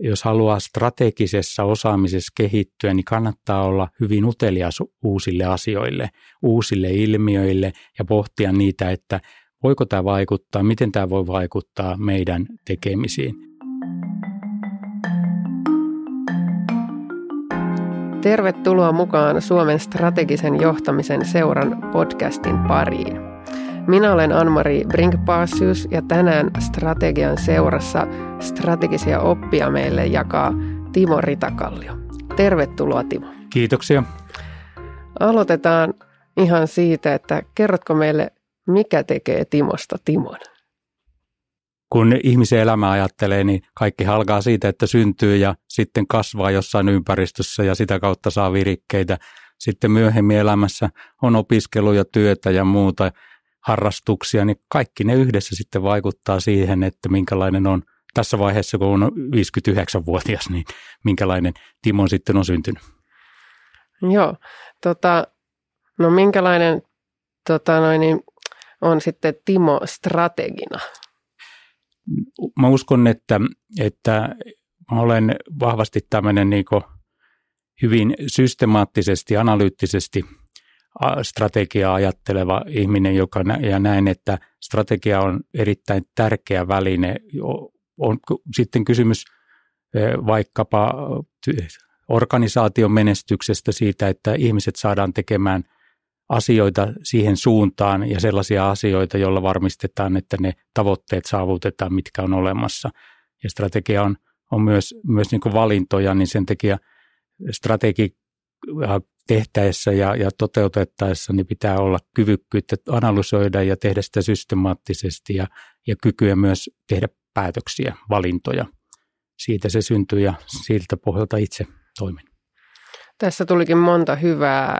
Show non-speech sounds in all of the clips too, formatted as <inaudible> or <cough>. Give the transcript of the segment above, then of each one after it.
jos haluaa strategisessa osaamisessa kehittyä, niin kannattaa olla hyvin utelias uusille asioille, uusille ilmiöille ja pohtia niitä, että voiko tämä vaikuttaa, miten tämä voi vaikuttaa meidän tekemisiin. Tervetuloa mukaan Suomen strategisen johtamisen seuran podcastin pariin. Minä olen Anmari Brinkpassius ja tänään strategian seurassa strategisia oppia meille jakaa Timo Ritakallio. Tervetuloa Timo. Kiitoksia. Aloitetaan ihan siitä, että kerrotko meille, mikä tekee Timosta Timon? Kun ihmisen elämä ajattelee, niin kaikki halkaa siitä, että syntyy ja sitten kasvaa jossain ympäristössä ja sitä kautta saa virikkeitä. Sitten myöhemmin elämässä on opiskelu ja työtä ja muuta harrastuksia, niin kaikki ne yhdessä sitten vaikuttaa siihen, että minkälainen on tässä vaiheessa, kun on 59-vuotias, niin minkälainen Timo sitten on syntynyt. Joo, tota, no minkälainen tota noin, niin on sitten Timo strategina? Mä uskon, että, että mä olen vahvasti tämmöinen niin hyvin systemaattisesti, analyyttisesti – strategiaa ajatteleva ihminen, joka nä- ja näen, että strategia on erittäin tärkeä väline. On sitten kysymys vaikkapa organisaation menestyksestä siitä, että ihmiset saadaan tekemään asioita siihen suuntaan ja sellaisia asioita, joilla varmistetaan, että ne tavoitteet saavutetaan, mitkä on olemassa. Ja strategia on, on myös, myös niin valintoja, niin sen takia strategi tehtäessä ja, ja toteutettaessa niin pitää olla kyvykkyyttä analysoida ja tehdä sitä systemaattisesti ja, ja kykyä myös tehdä päätöksiä, valintoja. Siitä se syntyy ja siltä pohjalta itse toimin. Tässä tulikin monta hyvää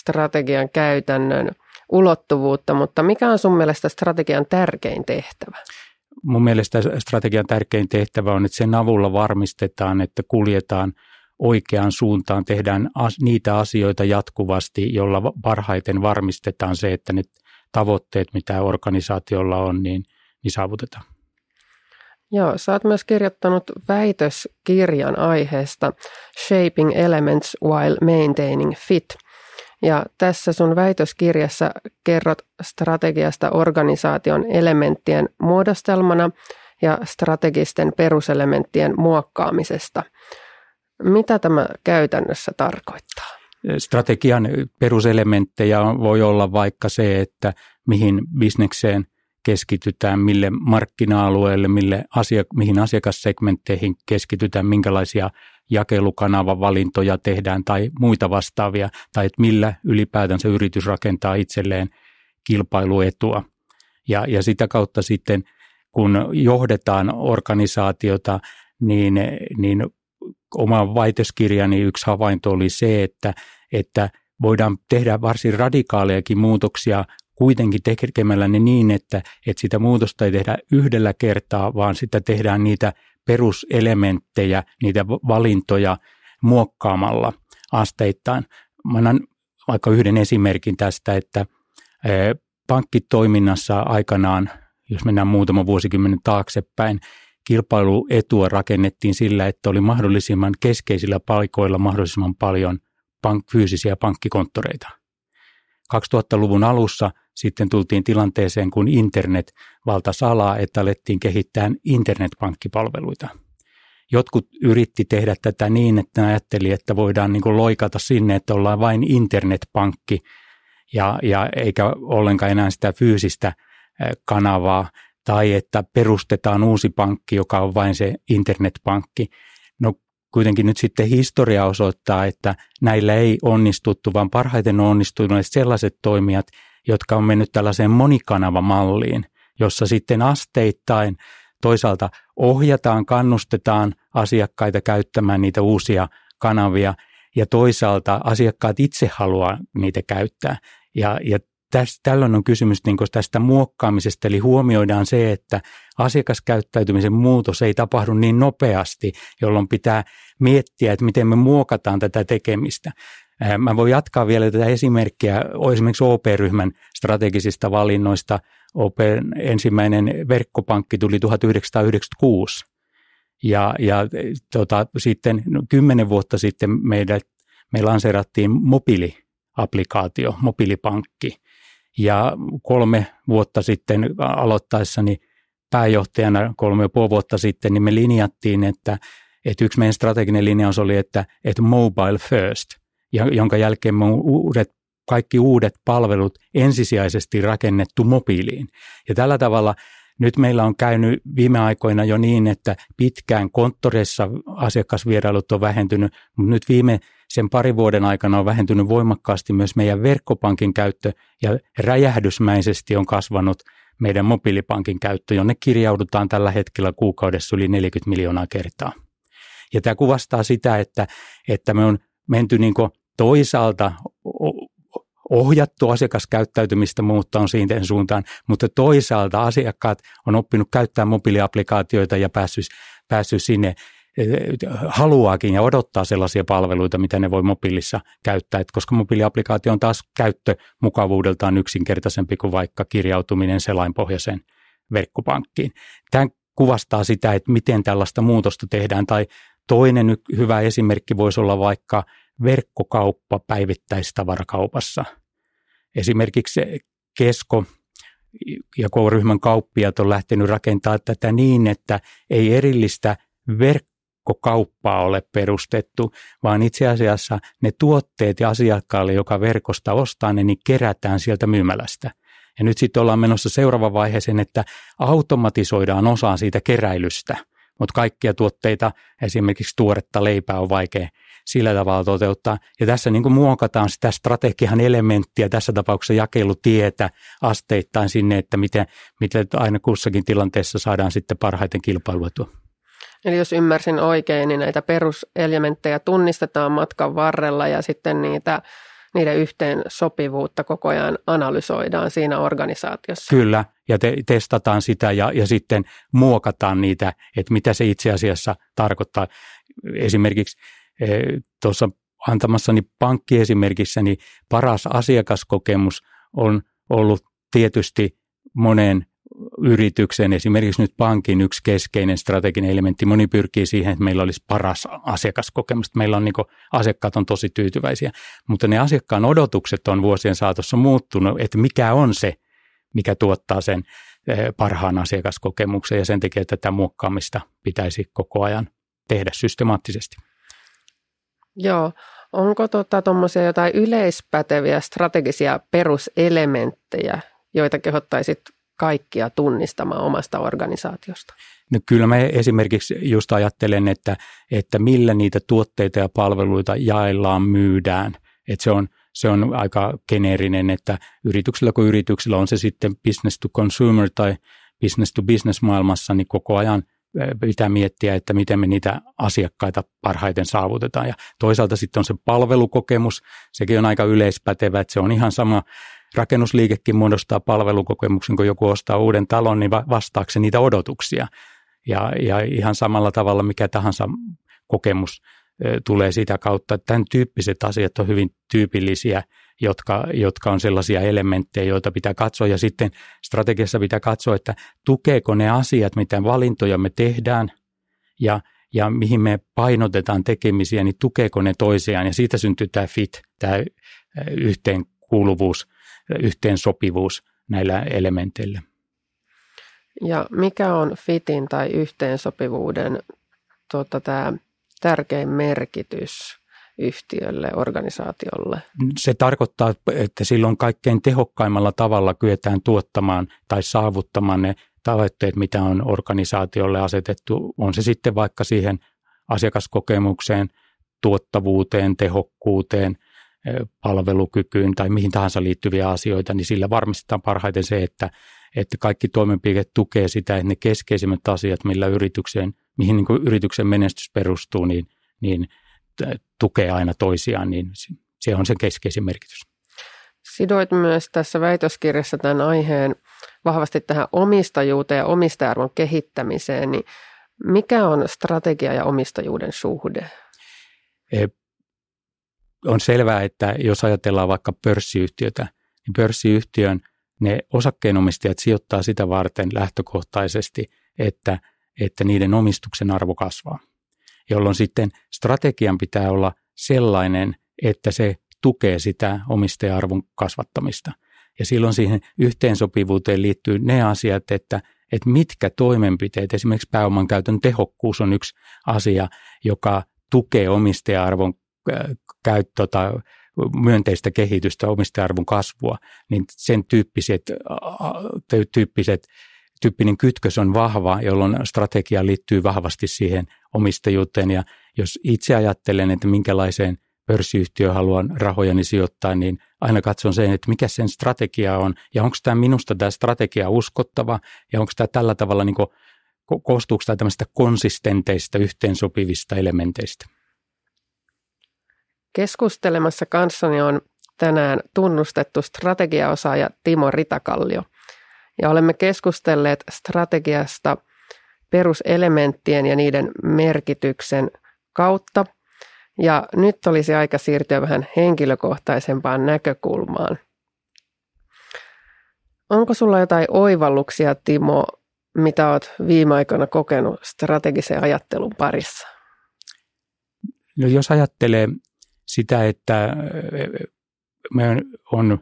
strategian käytännön ulottuvuutta, mutta mikä on sun mielestä strategian tärkein tehtävä? Mun mielestä strategian tärkein tehtävä on, että sen avulla varmistetaan, että kuljetaan – oikeaan suuntaan, tehdään niitä asioita jatkuvasti, jolla parhaiten varmistetaan se, että ne tavoitteet, mitä organisaatiolla on, niin, niin saavutetaan. Joo, sä oot myös kirjoittanut väitöskirjan aiheesta Shaping Elements While Maintaining Fit. Ja tässä sun väitöskirjassa kerrot strategiasta organisaation elementtien muodostelmana ja strategisten peruselementtien muokkaamisesta – mitä tämä käytännössä tarkoittaa? Strategian peruselementtejä voi olla vaikka se, että mihin bisnekseen keskitytään, mille markkina-alueelle, mille asia, mihin asiakassegmentteihin keskitytään, minkälaisia jakelukanavan valintoja tehdään tai muita vastaavia, tai että millä ylipäätänsä yritys rakentaa itselleen kilpailuetua. Ja, ja sitä kautta sitten, kun johdetaan organisaatiota, niin, niin oma väitöskirjani yksi havainto oli se, että, että voidaan tehdä varsin radikaalejakin muutoksia kuitenkin tekemällä ne niin, että, että sitä muutosta ei tehdä yhdellä kertaa, vaan sitä tehdään niitä peruselementtejä, niitä valintoja muokkaamalla asteittain. Mä annan vaikka yhden esimerkin tästä, että pankkitoiminnassa aikanaan, jos mennään muutama vuosikymmenen taaksepäin, kilpailuetua rakennettiin sillä, että oli mahdollisimman keskeisillä paikoilla mahdollisimman paljon pank- fyysisiä pankkikonttoreita. 2000-luvun alussa sitten tultiin tilanteeseen, kun internet valtasi alaa, että alettiin kehittää internetpankkipalveluita. Jotkut yritti tehdä tätä niin, että ne ajatteli, että voidaan niin kuin loikata sinne, että ollaan vain internetpankki ja, ja eikä ollenkaan enää sitä fyysistä kanavaa tai että perustetaan uusi pankki, joka on vain se internetpankki. No kuitenkin nyt sitten historia osoittaa, että näillä ei onnistuttu, vaan parhaiten on onnistuneet sellaiset toimijat, jotka on mennyt tällaiseen monikanavamalliin, jossa sitten asteittain toisaalta ohjataan, kannustetaan asiakkaita käyttämään niitä uusia kanavia ja toisaalta asiakkaat itse haluaa niitä käyttää. Ja, ja täs, tällöin on kysymys niin tästä muokkaamisesta, eli huomioidaan se, että asiakaskäyttäytymisen muutos ei tapahdu niin nopeasti, jolloin pitää miettiä, että miten me muokataan tätä tekemistä. Mä voin jatkaa vielä tätä esimerkkiä esimerkiksi OP-ryhmän strategisista valinnoista. OP ensimmäinen verkkopankki tuli 1996 Ja, ja tota, sitten no, kymmenen vuotta sitten meidän, me lanseerattiin mobiiliaplikaatio, mobiilipankki. Ja kolme vuotta sitten aloittaessani pääjohtajana kolme ja puoli vuotta sitten, niin me linjattiin, että, että yksi meidän strateginen linjaus oli, että, että mobile first, jonka jälkeen me uudet, kaikki uudet palvelut ensisijaisesti rakennettu mobiiliin. Ja tällä tavalla nyt meillä on käynyt viime aikoina jo niin, että pitkään konttoreissa asiakasvierailut on vähentynyt, mutta nyt viime sen parin vuoden aikana on vähentynyt voimakkaasti myös meidän verkkopankin käyttö ja räjähdysmäisesti on kasvanut meidän mobiilipankin käyttö, jonne kirjaudutaan tällä hetkellä kuukaudessa yli 40 miljoonaa kertaa. Ja tämä kuvastaa sitä, että, että me on menty niin toisaalta ohjattu asiakaskäyttäytymistä muuttaa siihen suuntaan, mutta toisaalta asiakkaat on oppinut käyttää mobiiliaplikaatioita ja päässyt, päässyt sinne eh, haluaakin ja odottaa sellaisia palveluita, mitä ne voi mobiilissa käyttää, Et koska mobiiliaplikaatio on taas käyttö mukavuudeltaan yksinkertaisempi kuin vaikka kirjautuminen selainpohjaiseen verkkopankkiin. Tämä kuvastaa sitä, että miten tällaista muutosta tehdään, tai toinen hyvä esimerkki voisi olla vaikka verkkokauppa päivittäistavarakaupassa. Esimerkiksi Kesko ja K-ryhmän kauppiat on lähtenyt rakentamaan tätä niin, että ei erillistä verkkokauppaa ole perustettu, vaan itse asiassa ne tuotteet ja asiakkaalle, joka verkosta ostaa ne, niin kerätään sieltä myymälästä. Ja nyt sitten ollaan menossa seuraava vaiheeseen, että automatisoidaan osa siitä keräilystä, mutta kaikkia tuotteita, esimerkiksi tuoretta leipää on vaikea sillä tavalla toteuttaa. Ja tässä niin kuin muokataan sitä strategian elementtiä, tässä tapauksessa jakelutietä asteittain sinne, että miten, miten aina kussakin tilanteessa saadaan sitten parhaiten kilpailuetua. Eli jos ymmärsin oikein, niin näitä peruselementtejä tunnistetaan matkan varrella ja sitten niitä niiden yhteen sopivuutta koko ajan analysoidaan siinä organisaatiossa. Kyllä, ja te- testataan sitä ja, ja sitten muokataan niitä, että mitä se itse asiassa tarkoittaa. Esimerkiksi tuossa antamassani pankkiesimerkissä niin paras asiakaskokemus on ollut tietysti monen yrityksen, esimerkiksi nyt pankin yksi keskeinen strateginen elementti. Moni pyrkii siihen, että meillä olisi paras asiakaskokemus. Meillä on niin kuin, asiakkaat on tosi tyytyväisiä, mutta ne asiakkaan odotukset on vuosien saatossa muuttunut, että mikä on se, mikä tuottaa sen parhaan asiakaskokemuksen ja sen takia tätä muokkaamista pitäisi koko ajan tehdä systemaattisesti. Joo. Onko tuommoisia tota, jotain yleispäteviä strategisia peruselementtejä, joita kehottaisit kaikkia tunnistamaan omasta organisaatiosta? No kyllä mä esimerkiksi just ajattelen, että, että millä niitä tuotteita ja palveluita jaellaan, myydään. Että se on, se on aika geneerinen, että yrityksellä kuin yrityksellä on se sitten business to consumer tai business to business maailmassa, niin koko ajan – pitää miettiä, että miten me niitä asiakkaita parhaiten saavutetaan. Ja toisaalta sitten on se palvelukokemus, sekin on aika yleispätevä, että se on ihan sama, rakennusliikekin muodostaa palvelukokemuksen, kun joku ostaa uuden talon, niin vastaako se niitä odotuksia. Ja, ja ihan samalla tavalla mikä tahansa kokemus tulee sitä kautta, tämän tyyppiset asiat on hyvin tyypillisiä jotka, jotka on sellaisia elementtejä, joita pitää katsoa. Ja sitten strategiassa pitää katsoa, että tukeeko ne asiat, mitä valintoja me tehdään ja, ja mihin me painotetaan tekemisiä, niin tukeeko ne toisiaan. Ja siitä syntyy tämä fit, tämä yhteenkuuluvuus, yhteensopivuus näillä elementeillä. Ja mikä on fitin tai yhteensopivuuden tuota, tämä tärkein merkitys yhtiölle, organisaatiolle? Se tarkoittaa, että silloin kaikkein tehokkaimmalla tavalla kyetään tuottamaan tai saavuttamaan ne tavoitteet, mitä on organisaatiolle asetettu. On se sitten vaikka siihen asiakaskokemukseen, tuottavuuteen, tehokkuuteen, palvelukykyyn tai mihin tahansa liittyviä asioita, niin sillä varmistetaan parhaiten se, että, että kaikki toimenpiteet tukee sitä, että ne keskeisimmät asiat, millä yritykseen, mihin niin yrityksen menestys perustuu, niin, niin tukee aina toisiaan, niin se on sen keskeisin merkitys. Sidoit myös tässä väitöskirjassa tämän aiheen vahvasti tähän omistajuuteen ja omistajarvon kehittämiseen, niin mikä on strategia ja omistajuuden suhde? E, on selvää, että jos ajatellaan vaikka pörssiyhtiötä, niin pörssiyhtiön ne osakkeenomistajat sijoittaa sitä varten lähtökohtaisesti, että, että niiden omistuksen arvo kasvaa. Jolloin sitten strategian pitää olla sellainen, että se tukee sitä omistaja-arvon kasvattamista. Ja silloin siihen yhteensopivuuteen liittyy ne asiat, että, että mitkä toimenpiteet, esimerkiksi pääoman käytön tehokkuus on yksi asia, joka tukee omistaja-arvon käyttö tai myönteistä kehitystä, omistajarvon kasvua, niin sen tyyppiset, tyyppiset tyyppinen kytkös on vahva, jolloin strategia liittyy vahvasti siihen omistajuuteen. Ja jos itse ajattelen, että minkälaiseen pörssiyhtiöön haluan rahojani sijoittaa, niin aina katson sen, että mikä sen strategia on ja onko tämä minusta tämä strategia uskottava ja onko tämä tällä tavalla, niin koostuuko tämä tämmöistä konsistenteista yhteensopivista elementeistä. Keskustelemassa kanssani on tänään tunnustettu strategiaosaaja Timo Ritakallio. Ja olemme keskustelleet strategiasta peruselementtien ja niiden merkityksen kautta. Ja nyt olisi aika siirtyä vähän henkilökohtaisempaan näkökulmaan. Onko sulla jotain oivalluksia, Timo, mitä olet viime aikoina kokenut strategisen ajattelun parissa? No jos ajattelee sitä, että me on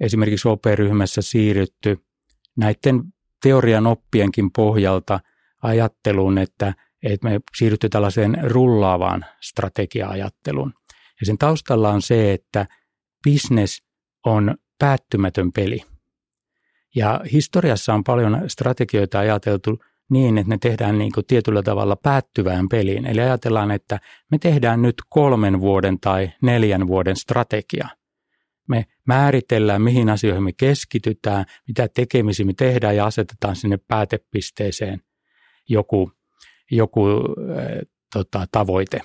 esimerkiksi OP-ryhmässä siirrytty näiden teorian oppienkin pohjalta ajatteluun, että, että me siirrytty tällaiseen rullaavaan strategia-ajatteluun. Ja sen taustalla on se, että business on päättymätön peli. Ja historiassa on paljon strategioita ajateltu niin, että ne tehdään niin kuin tietyllä tavalla päättyvään peliin. Eli ajatellaan, että me tehdään nyt kolmen vuoden tai neljän vuoden strategia. Me määritellään, mihin asioihin me keskitytään, mitä tekemisiä me tehdään ja asetetaan sinne päätepisteeseen joku, joku äh, tota, tavoite.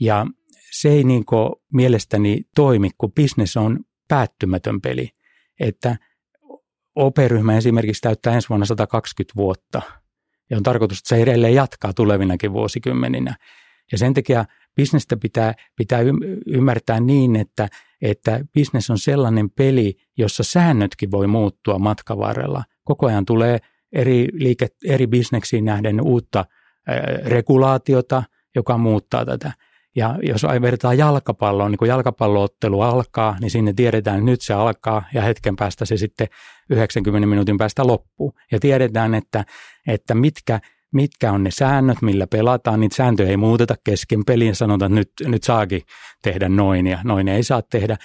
Ja se ei niin mielestäni toimi, kun business on päättymätön peli. Että OP-ryhmä esimerkiksi täyttää ensi vuonna 120 vuotta ja on tarkoitus, että se edelleen jatkaa tulevinakin vuosikymmeninä. Ja sen takia bisnestä pitää, pitää ymmärtää niin, että, että bisnes on sellainen peli, jossa säännötkin voi muuttua matkan varrella. Koko ajan tulee eri, liike, eri bisneksiin nähden uutta regulaatiota, joka muuttaa tätä. Ja jos vertaa jalkapalloon, niin kun jalkapalloottelu alkaa, niin sinne tiedetään, että nyt se alkaa ja hetken päästä se sitten 90 minuutin päästä loppuu. Ja tiedetään, että, että mitkä, mitkä on ne säännöt, millä pelataan. Niitä sääntöjä ei muuteta kesken peliin, sanotaan, että nyt, nyt saakin tehdä noin ja noin ei saa tehdä.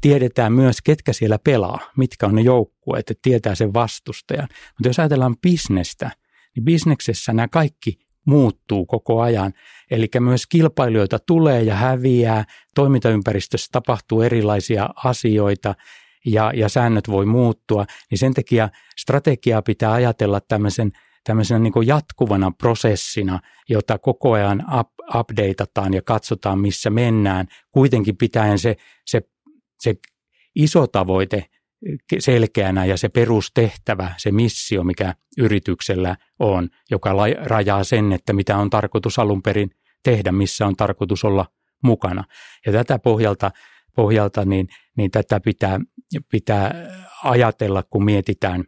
Tiedetään myös, ketkä siellä pelaa, mitkä on ne joukkueet, että tietää sen vastustajan. Mutta jos ajatellaan bisnestä, niin bisneksessä nämä kaikki muuttuu koko ajan. Eli myös kilpailijoita tulee ja häviää, toimintaympäristössä tapahtuu erilaisia asioita ja, ja säännöt voi muuttua, niin sen takia strategiaa pitää ajatella tämmöisen tämmöisenä niin jatkuvana prosessina, jota koko ajan up, updateataan ja katsotaan, missä mennään, kuitenkin pitäen se, se, se iso tavoite selkeänä ja se perustehtävä, se missio, mikä yrityksellä on, joka rajaa sen, että mitä on tarkoitus alun perin tehdä, missä on tarkoitus olla mukana. Ja tätä pohjalta, pohjalta niin, niin tätä pitää, pitää ajatella, kun mietitään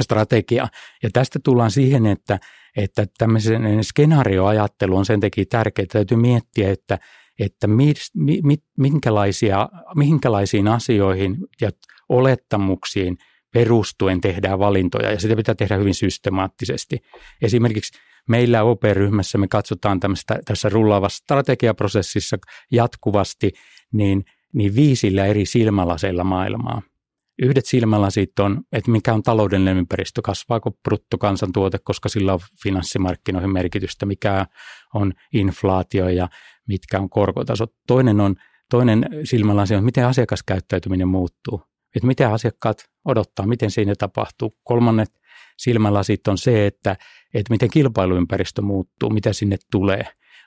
strategiaa. Ja tästä tullaan siihen, että, että tämmöisen skenaarioajattelu on sen takia tärkeää. Täytyy miettiä, että, että mi, mi, minkälaisia, minkälaisiin asioihin ja olettamuksiin perustuen tehdään valintoja ja sitä pitää tehdä hyvin systemaattisesti. Esimerkiksi meillä OP-ryhmässä me katsotaan tämmöistä, tässä rullaavassa strategiaprosessissa jatkuvasti niin, niin viisillä eri silmälaseilla maailmaa. Yhdet silmälasit on, että mikä on taloudellinen ympäristö, kasvaako bruttokansantuote, koska sillä on finanssimarkkinoihin merkitystä, mikä on inflaatio ja mitkä on korkotasot. Toinen on toinen silmälasi on, miten asiakaskäyttäytyminen muuttuu, että mitä asiakkaat odottaa, miten siinä tapahtuu. Kolmannet silmälasit on se, että, että miten kilpailuympäristö muuttuu, mitä sinne tulee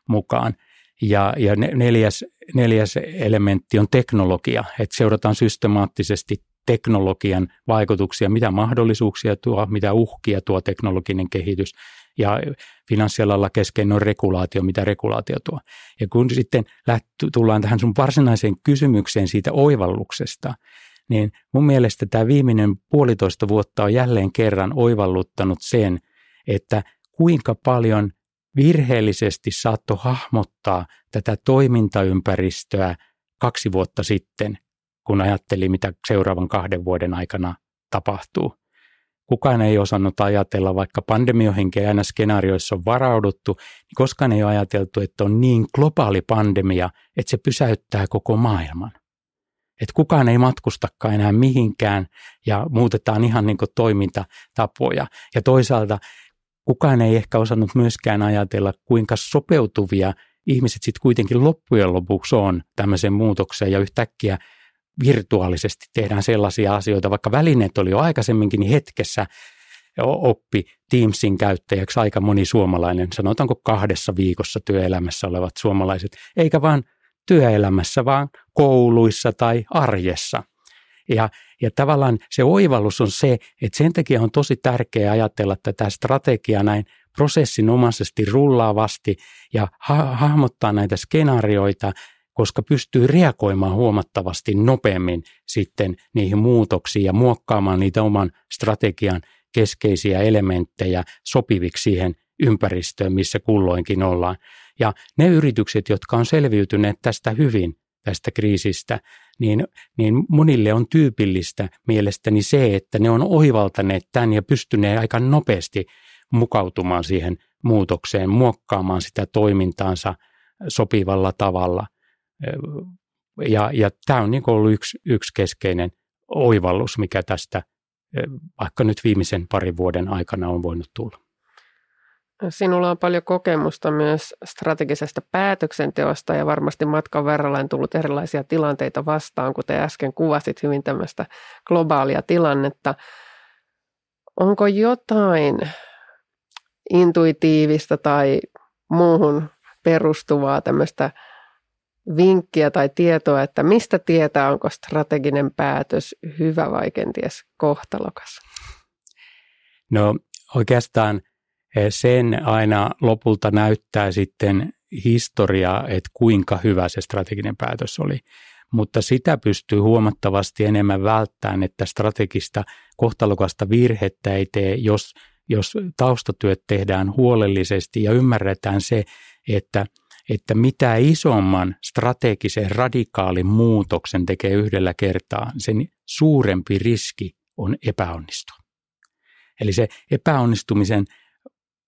mukaan. Ja, ja neljäs, neljäs elementti on teknologia, että seurataan systemaattisesti teknologian vaikutuksia, mitä mahdollisuuksia tuo, mitä uhkia tuo teknologinen kehitys ja finanssialalla keskeinen on regulaatio, mitä regulaatio tuo. Ja kun sitten tullaan tähän sun varsinaiseen kysymykseen siitä oivalluksesta, niin mun mielestä tämä viimeinen puolitoista vuotta on jälleen kerran oivalluttanut sen, että kuinka paljon virheellisesti saattoi hahmottaa tätä toimintaympäristöä kaksi vuotta sitten, kun ajatteli, mitä seuraavan kahden vuoden aikana tapahtuu. Kukaan ei osannut ajatella, vaikka pandemioihin aina skenaarioissa on varauduttu, niin koskaan ei ole ajateltu, että on niin globaali pandemia, että se pysäyttää koko maailman. Että kukaan ei matkustakaan enää mihinkään ja muutetaan ihan niin kuin toimintatapoja. Ja toisaalta kukaan ei ehkä osannut myöskään ajatella, kuinka sopeutuvia ihmiset sitten kuitenkin loppujen lopuksi on tämmöiseen muutokseen ja yhtäkkiä virtuaalisesti tehdään sellaisia asioita, vaikka välineet oli jo aikaisemminkin, niin hetkessä oppi Teamsin käyttäjäksi aika moni suomalainen, sanotaanko kahdessa viikossa työelämässä olevat suomalaiset, eikä vaan työelämässä, vaan kouluissa tai arjessa. Ja, ja tavallaan se oivallus on se, että sen takia on tosi tärkeää ajatella tätä strategiaa näin prosessinomaisesti rullaavasti ja ha- hahmottaa näitä skenaarioita koska pystyy reagoimaan huomattavasti nopeammin sitten niihin muutoksiin ja muokkaamaan niitä oman strategian keskeisiä elementtejä sopiviksi siihen ympäristöön, missä kulloinkin ollaan. Ja ne yritykset, jotka on selviytyneet tästä hyvin, tästä kriisistä, niin, niin monille on tyypillistä mielestäni se, että ne on oivaltaneet tämän ja pystyneet aika nopeasti mukautumaan siihen muutokseen, muokkaamaan sitä toimintaansa sopivalla tavalla – ja, ja tämä on niin ollut yksi, yksi keskeinen oivallus, mikä tästä vaikka nyt viimeisen parin vuoden aikana on voinut tulla. Sinulla on paljon kokemusta myös strategisesta päätöksenteosta ja varmasti matkan verralla on tullut erilaisia tilanteita vastaan, kuten äsken kuvasit hyvin tämmöistä globaalia tilannetta. Onko jotain intuitiivista tai muuhun perustuvaa tämmöistä vinkkiä tai tietoa, että mistä tietää, onko strateginen päätös hyvä vai kenties kohtalokas? No oikeastaan eh, sen aina lopulta näyttää sitten historia, että kuinka hyvä se strateginen päätös oli. Mutta sitä pystyy huomattavasti enemmän välttämään, että strategista kohtalokasta virhettä ei tee, jos, jos taustatyöt tehdään huolellisesti ja ymmärretään se, että – että mitä isomman strategisen radikaalin muutoksen tekee yhdellä kertaa, sen suurempi riski on epäonnistua. Eli se epäonnistumisen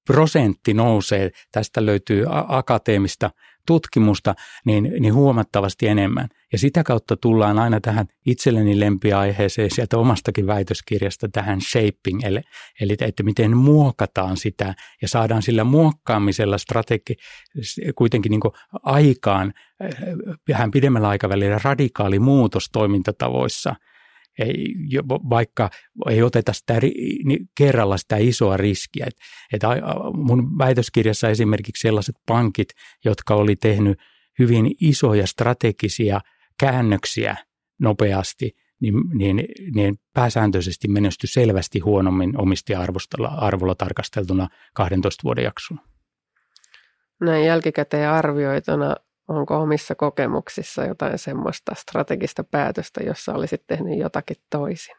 prosentti nousee, tästä löytyy akateemista tutkimusta, niin, niin huomattavasti enemmän. Ja sitä kautta tullaan aina tähän itselleni lempiaiheeseen sieltä omastakin väitöskirjasta tähän shaping, eli, eli että miten muokataan sitä ja saadaan sillä muokkaamisella strategi kuitenkin niin aikaan äh, vähän pidemmällä aikavälillä radikaali muutos toimintatavoissa – ei, vaikka ei oteta sitä kerralla sitä isoa riskiä. Et, et mun väitöskirjassa esimerkiksi sellaiset pankit, jotka oli tehnyt hyvin isoja strategisia käännöksiä nopeasti, niin, niin, niin pääsääntöisesti menesty selvästi huonommin omistaja-arvolla tarkasteltuna 12 vuoden jaksolla. Näin jälkikäteen arvioituna Onko omissa kokemuksissa jotain semmoista strategista päätöstä, jossa olisit tehnyt jotakin toisin?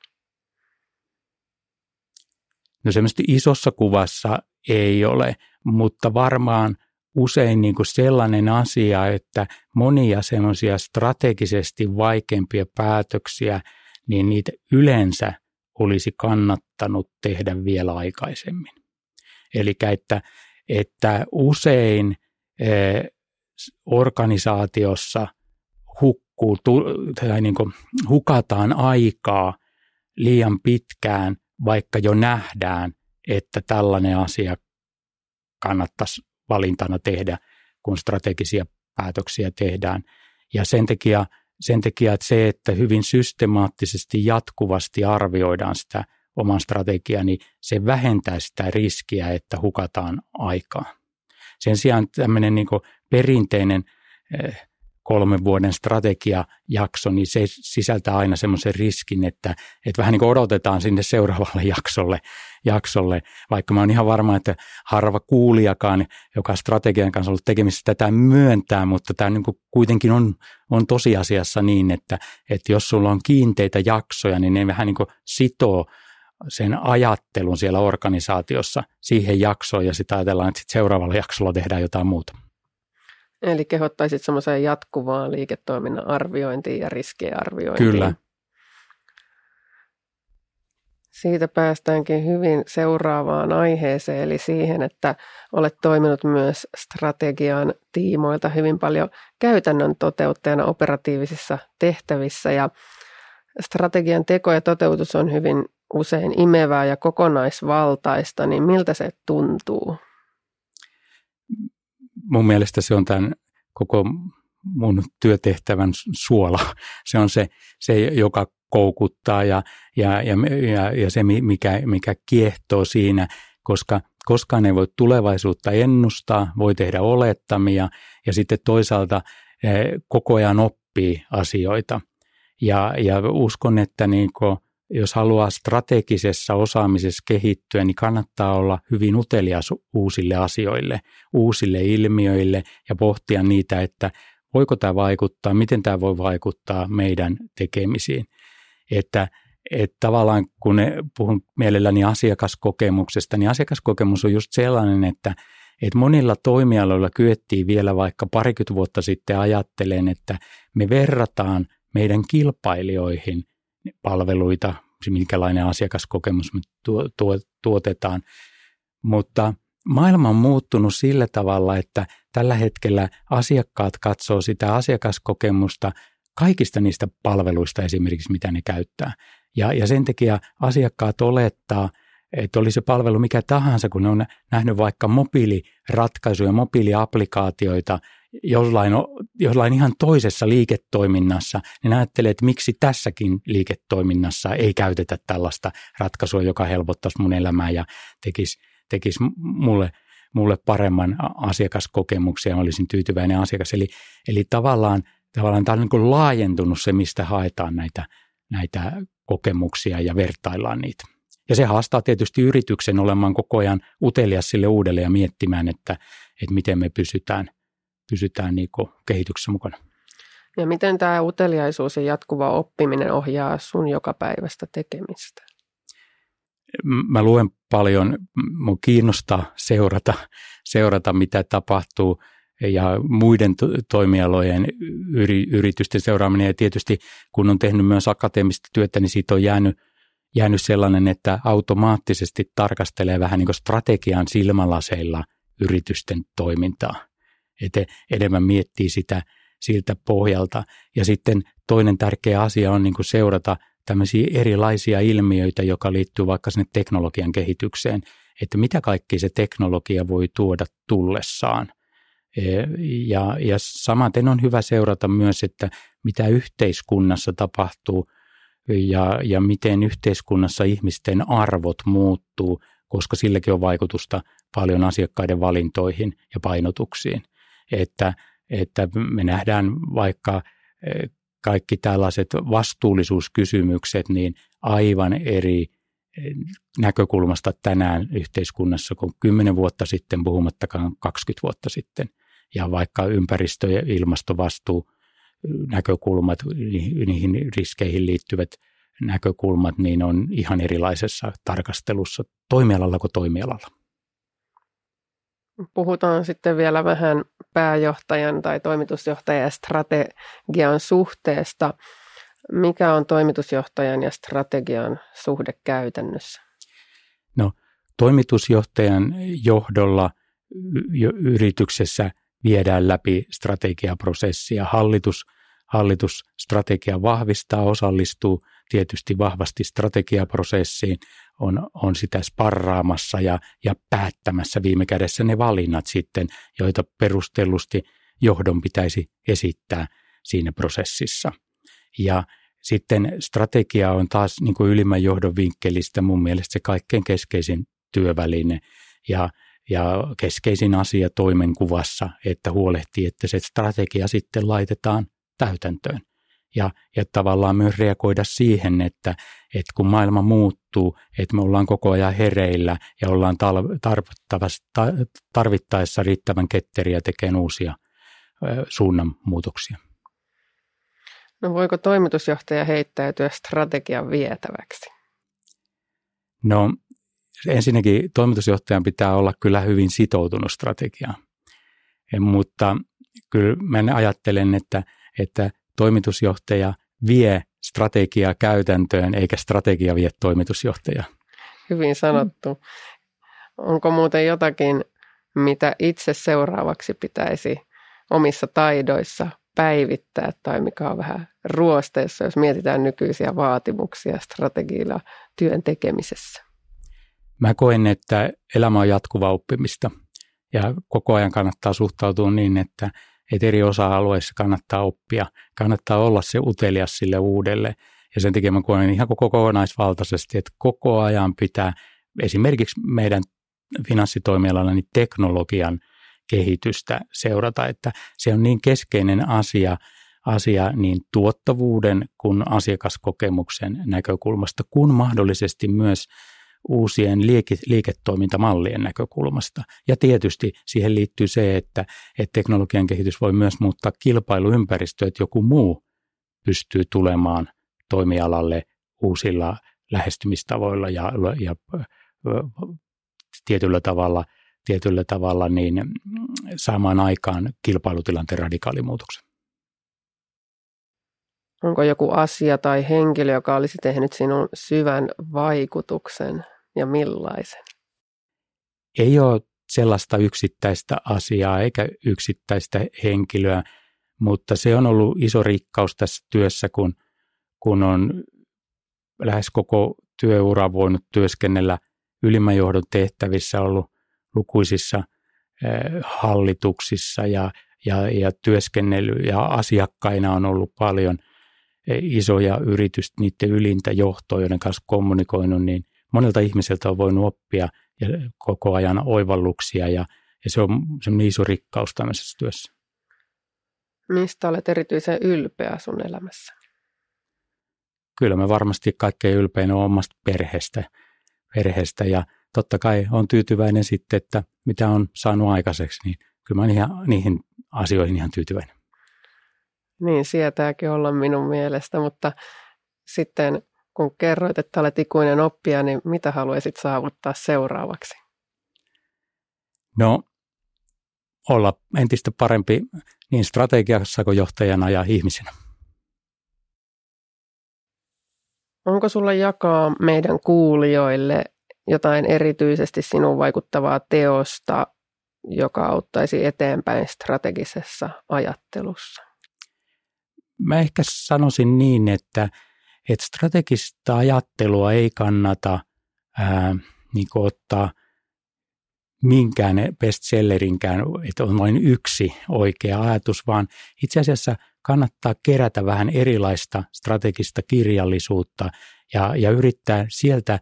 No semmoisesti isossa kuvassa ei ole, mutta varmaan usein niin kuin sellainen asia, että monia semmoisia strategisesti vaikeampia päätöksiä, niin niitä yleensä olisi kannattanut tehdä vielä aikaisemmin. Eli että, että usein eh, organisaatiossa hukkuu tai niin kuin hukataan aikaa liian pitkään, vaikka jo nähdään, että tällainen asia kannattaisi valintana tehdä, kun strategisia päätöksiä tehdään. Ja sen takia, sen takia että se, että hyvin systemaattisesti jatkuvasti arvioidaan sitä oman strategiaa, niin se vähentää sitä riskiä, että hukataan aikaa. Sen sijaan tämmöinen niin perinteinen eh, kolmen vuoden strategiajakso, niin se sisältää aina semmoisen riskin, että, että vähän niin kuin odotetaan sinne seuraavalle <laughs> jaksolle, jaksolle, vaikka mä oon ihan varma, että harva kuulijakaan, joka strategian kanssa ollut tekemisissä tätä myöntää, mutta tämä niin kuin kuitenkin on, on tosiasiassa niin, että, että jos sulla on kiinteitä jaksoja, niin ne vähän niin kuin sitoo sen ajattelun siellä organisaatiossa siihen jaksoon ja sitten ajatellaan, että sit seuraavalla jaksolla tehdään jotain muuta. Eli kehottaisit semmoiseen jatkuvaan liiketoiminnan arviointiin ja riskien arviointiin. Kyllä. Siitä päästäänkin hyvin seuraavaan aiheeseen, eli siihen, että olet toiminut myös strategian tiimoilta hyvin paljon käytännön toteuttajana operatiivisissa tehtävissä. Ja strategian teko ja toteutus on hyvin usein imevää ja kokonaisvaltaista, niin miltä se tuntuu? Mun mielestä se on tämän koko mun työtehtävän suola. <laughs> Se on se, se joka koukuttaa ja, ja, ja, ja, ja se, mikä, mikä kiehtoo siinä, koska koskaan ei voi tulevaisuutta ennustaa, voi tehdä olettamia ja sitten toisaalta eh, koko ajan oppii asioita. Ja, ja uskon, että niin kuin, jos haluaa strategisessa osaamisessa kehittyä, niin kannattaa olla hyvin utelias uusille asioille, uusille ilmiöille ja pohtia niitä, että voiko tämä vaikuttaa, miten tämä voi vaikuttaa meidän tekemisiin. Että, että tavallaan kun puhun mielelläni asiakaskokemuksesta, niin asiakaskokemus on just sellainen, että, että monilla toimialoilla kyettiin vielä vaikka parikymmentä vuotta sitten ajattelen, että me verrataan meidän kilpailijoihin palveluita, minkälainen asiakaskokemus me tuotetaan. Mutta maailma on muuttunut sillä tavalla, että tällä hetkellä asiakkaat katsoo sitä asiakaskokemusta kaikista niistä palveluista esimerkiksi, mitä ne käyttää. Ja, ja sen takia asiakkaat olettaa, että oli se palvelu mikä tahansa, kun ne on nähnyt vaikka mobiiliratkaisuja, mobiiliaplikaatioita jollain, jollain ihan toisessa liiketoiminnassa, niin ajattelee, että miksi tässäkin liiketoiminnassa ei käytetä tällaista ratkaisua, joka helpottaisi mun elämää ja tekisi, tekisi mulle, mulle paremman asiakaskokemuksen ja olisin tyytyväinen asiakas. Eli, eli tavallaan tavallaan tämä on niin laajentunut se, mistä haetaan näitä, näitä kokemuksia ja vertaillaan niitä. Ja se haastaa tietysti yrityksen olemaan koko ajan utelias sille uudelle ja miettimään, että, että miten me pysytään, pysytään niin kehityksessä mukana. Ja miten tämä uteliaisuus ja jatkuva oppiminen ohjaa sun jokapäiväistä tekemistä? Mä luen paljon, mun kiinnostaa seurata, seurata mitä tapahtuu ja muiden toimialojen yri, yritysten seuraaminen. Ja tietysti kun on tehnyt myös akateemista työtä, niin siitä on jäänyt, jäänyt sellainen, että automaattisesti tarkastelee vähän niin kuin strategian silmälaseilla yritysten toimintaa. Että enemmän miettii sitä siltä pohjalta. Ja sitten toinen tärkeä asia on niin kuin seurata tämmöisiä erilaisia ilmiöitä, joka liittyy vaikka sinne teknologian kehitykseen, että mitä kaikki se teknologia voi tuoda tullessaan – E, ja, ja samaten on hyvä seurata myös, että mitä yhteiskunnassa tapahtuu ja, ja miten yhteiskunnassa ihmisten arvot muuttuu, koska silläkin on vaikutusta paljon asiakkaiden valintoihin ja painotuksiin. Että, että me nähdään vaikka e, kaikki tällaiset vastuullisuuskysymykset niin aivan eri e, näkökulmasta tänään yhteiskunnassa kuin 10 vuotta sitten, puhumattakaan 20 vuotta sitten – ja vaikka ympäristö- ja ilmastovastuu näkökulmat, niihin riskeihin liittyvät näkökulmat, niin on ihan erilaisessa tarkastelussa toimialalla kuin toimialalla. Puhutaan sitten vielä vähän pääjohtajan tai toimitusjohtajan ja strategian suhteesta. Mikä on toimitusjohtajan ja strategian suhde käytännössä? No, toimitusjohtajan johdolla yrityksessä viedään läpi strategiaprosessia. Hallitus, hallitus strategia vahvistaa, osallistuu tietysti vahvasti strategiaprosessiin, on, on sitä sparraamassa ja, ja päättämässä viime kädessä ne valinnat sitten, joita perustellusti johdon pitäisi esittää siinä prosessissa. Ja sitten strategia on taas niin kuin ylimmän johdon vinkkelistä mun mielestä se kaikkein keskeisin työväline. Ja ja keskeisin asia toimenkuvassa, että huolehtii, että se strategia sitten laitetaan täytäntöön. Ja, ja tavallaan myös reagoida siihen, että, että kun maailma muuttuu, että me ollaan koko ajan hereillä ja ollaan tarvittaessa riittävän ketteriä tekemään uusia suunnanmuutoksia. No voiko toimitusjohtaja heittäytyä strategian vietäväksi? No ensinnäkin toimitusjohtajan pitää olla kyllä hyvin sitoutunut strategiaan, mutta kyllä mä ajattelen, että, että toimitusjohtaja vie strategiaa käytäntöön, eikä strategia vie toimitusjohtajaa. Hyvin sanottu. Onko muuten jotakin, mitä itse seuraavaksi pitäisi omissa taidoissa päivittää tai mikä on vähän ruosteessa, jos mietitään nykyisiä vaatimuksia strategiilla työn tekemisessä? Mä koen, että elämä on jatkuvaa oppimista ja koko ajan kannattaa suhtautua niin, että, että eri osa-alueissa kannattaa oppia, kannattaa olla se utelias sille uudelle. Ja sen takia mä koen ihan koko kokonaisvaltaisesti, että koko ajan pitää esimerkiksi meidän finanssitoimialalla niin teknologian kehitystä seurata, että se on niin keskeinen asia, asia niin tuottavuuden kuin asiakaskokemuksen näkökulmasta, kun mahdollisesti myös uusien liike- liiketoimintamallien näkökulmasta. Ja tietysti siihen liittyy se, että, että teknologian kehitys voi myös muuttaa kilpailuympäristöä, että joku muu pystyy tulemaan toimialalle uusilla lähestymistavoilla ja, ja tietyllä tavalla, tietyllä tavalla niin saamaan aikaan kilpailutilanteen radikaalimuutoksen. Onko joku asia tai henkilö, joka olisi tehnyt sinun syvän vaikutuksen ja millaisen? Ei ole sellaista yksittäistä asiaa eikä yksittäistä henkilöä, mutta se on ollut iso rikkaus tässä työssä, kun, kun on lähes koko työura voinut työskennellä ylimmän johdon tehtävissä, ollut lukuisissa eh, hallituksissa ja, ja, ja työskennellyt ja asiakkaina on ollut paljon isoja yritystä, niiden ylintä johtoa, joiden kanssa kommunikoinut, niin monelta ihmiseltä on voinut oppia ja koko ajan oivalluksia ja, ja se on semmoinen iso rikkaus tämmöisessä työssä. Mistä olet erityisen ylpeä sun elämässä? Kyllä mä varmasti kaikkein ylpein on omasta perheestä, perheestä ja totta kai on tyytyväinen sitten, että mitä on saanut aikaiseksi, niin kyllä mä ihan, niihin asioihin ihan tyytyväinen. Niin, sietääkin olla minun mielestä, mutta sitten kun kerroit, että olet ikuinen oppija, niin mitä haluaisit saavuttaa seuraavaksi? No, olla entistä parempi niin strategiassa kuin johtajana ja ihmisenä. Onko sulla jakaa meidän kuulijoille jotain erityisesti sinun vaikuttavaa teosta, joka auttaisi eteenpäin strategisessa ajattelussa? Mä ehkä sanoisin niin, että että strategista ajattelua ei kannata ää, niin ottaa minkään bestsellerinkään, että on vain yksi oikea ajatus, vaan itse asiassa kannattaa kerätä vähän erilaista strategista kirjallisuutta ja, ja yrittää sieltä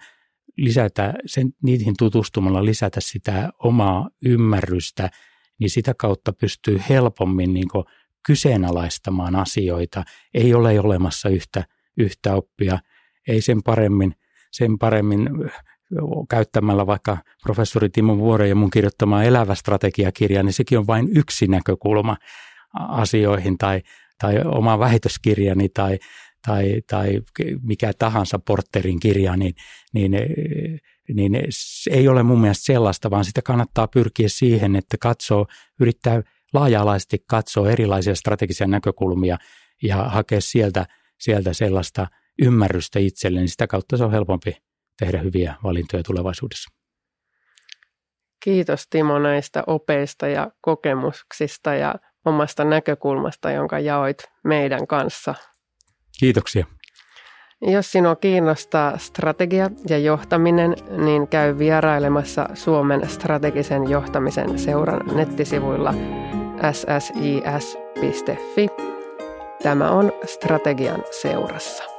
lisätä, sen, niihin tutustumalla lisätä sitä omaa ymmärrystä, niin sitä kautta pystyy helpommin niin kyseenalaistamaan asioita. Ei ole olemassa yhtä yhtä oppia. Ei sen paremmin, sen paremmin käyttämällä vaikka professori Timo Vuoren ja mun kirjoittama elävä strategiakirja, niin sekin on vain yksi näkökulma asioihin tai, tai oma väitöskirjani tai, tai, tai mikä tahansa Porterin kirja, niin, niin, niin ei ole mun mielestä sellaista, vaan sitä kannattaa pyrkiä siihen, että katsoo, yrittää laaja-alaisesti katsoa erilaisia strategisia näkökulmia ja hakea sieltä – sieltä sellaista ymmärrystä itselleen, niin sitä kautta se on helpompi tehdä hyviä valintoja tulevaisuudessa. Kiitos Timo näistä opeista ja kokemuksista ja omasta näkökulmasta, jonka jaoit meidän kanssa. Kiitoksia. Jos sinua kiinnostaa strategia ja johtaminen, niin käy vierailemassa Suomen strategisen johtamisen seuran nettisivuilla ssis.fi Tämä on Strategian seurassa.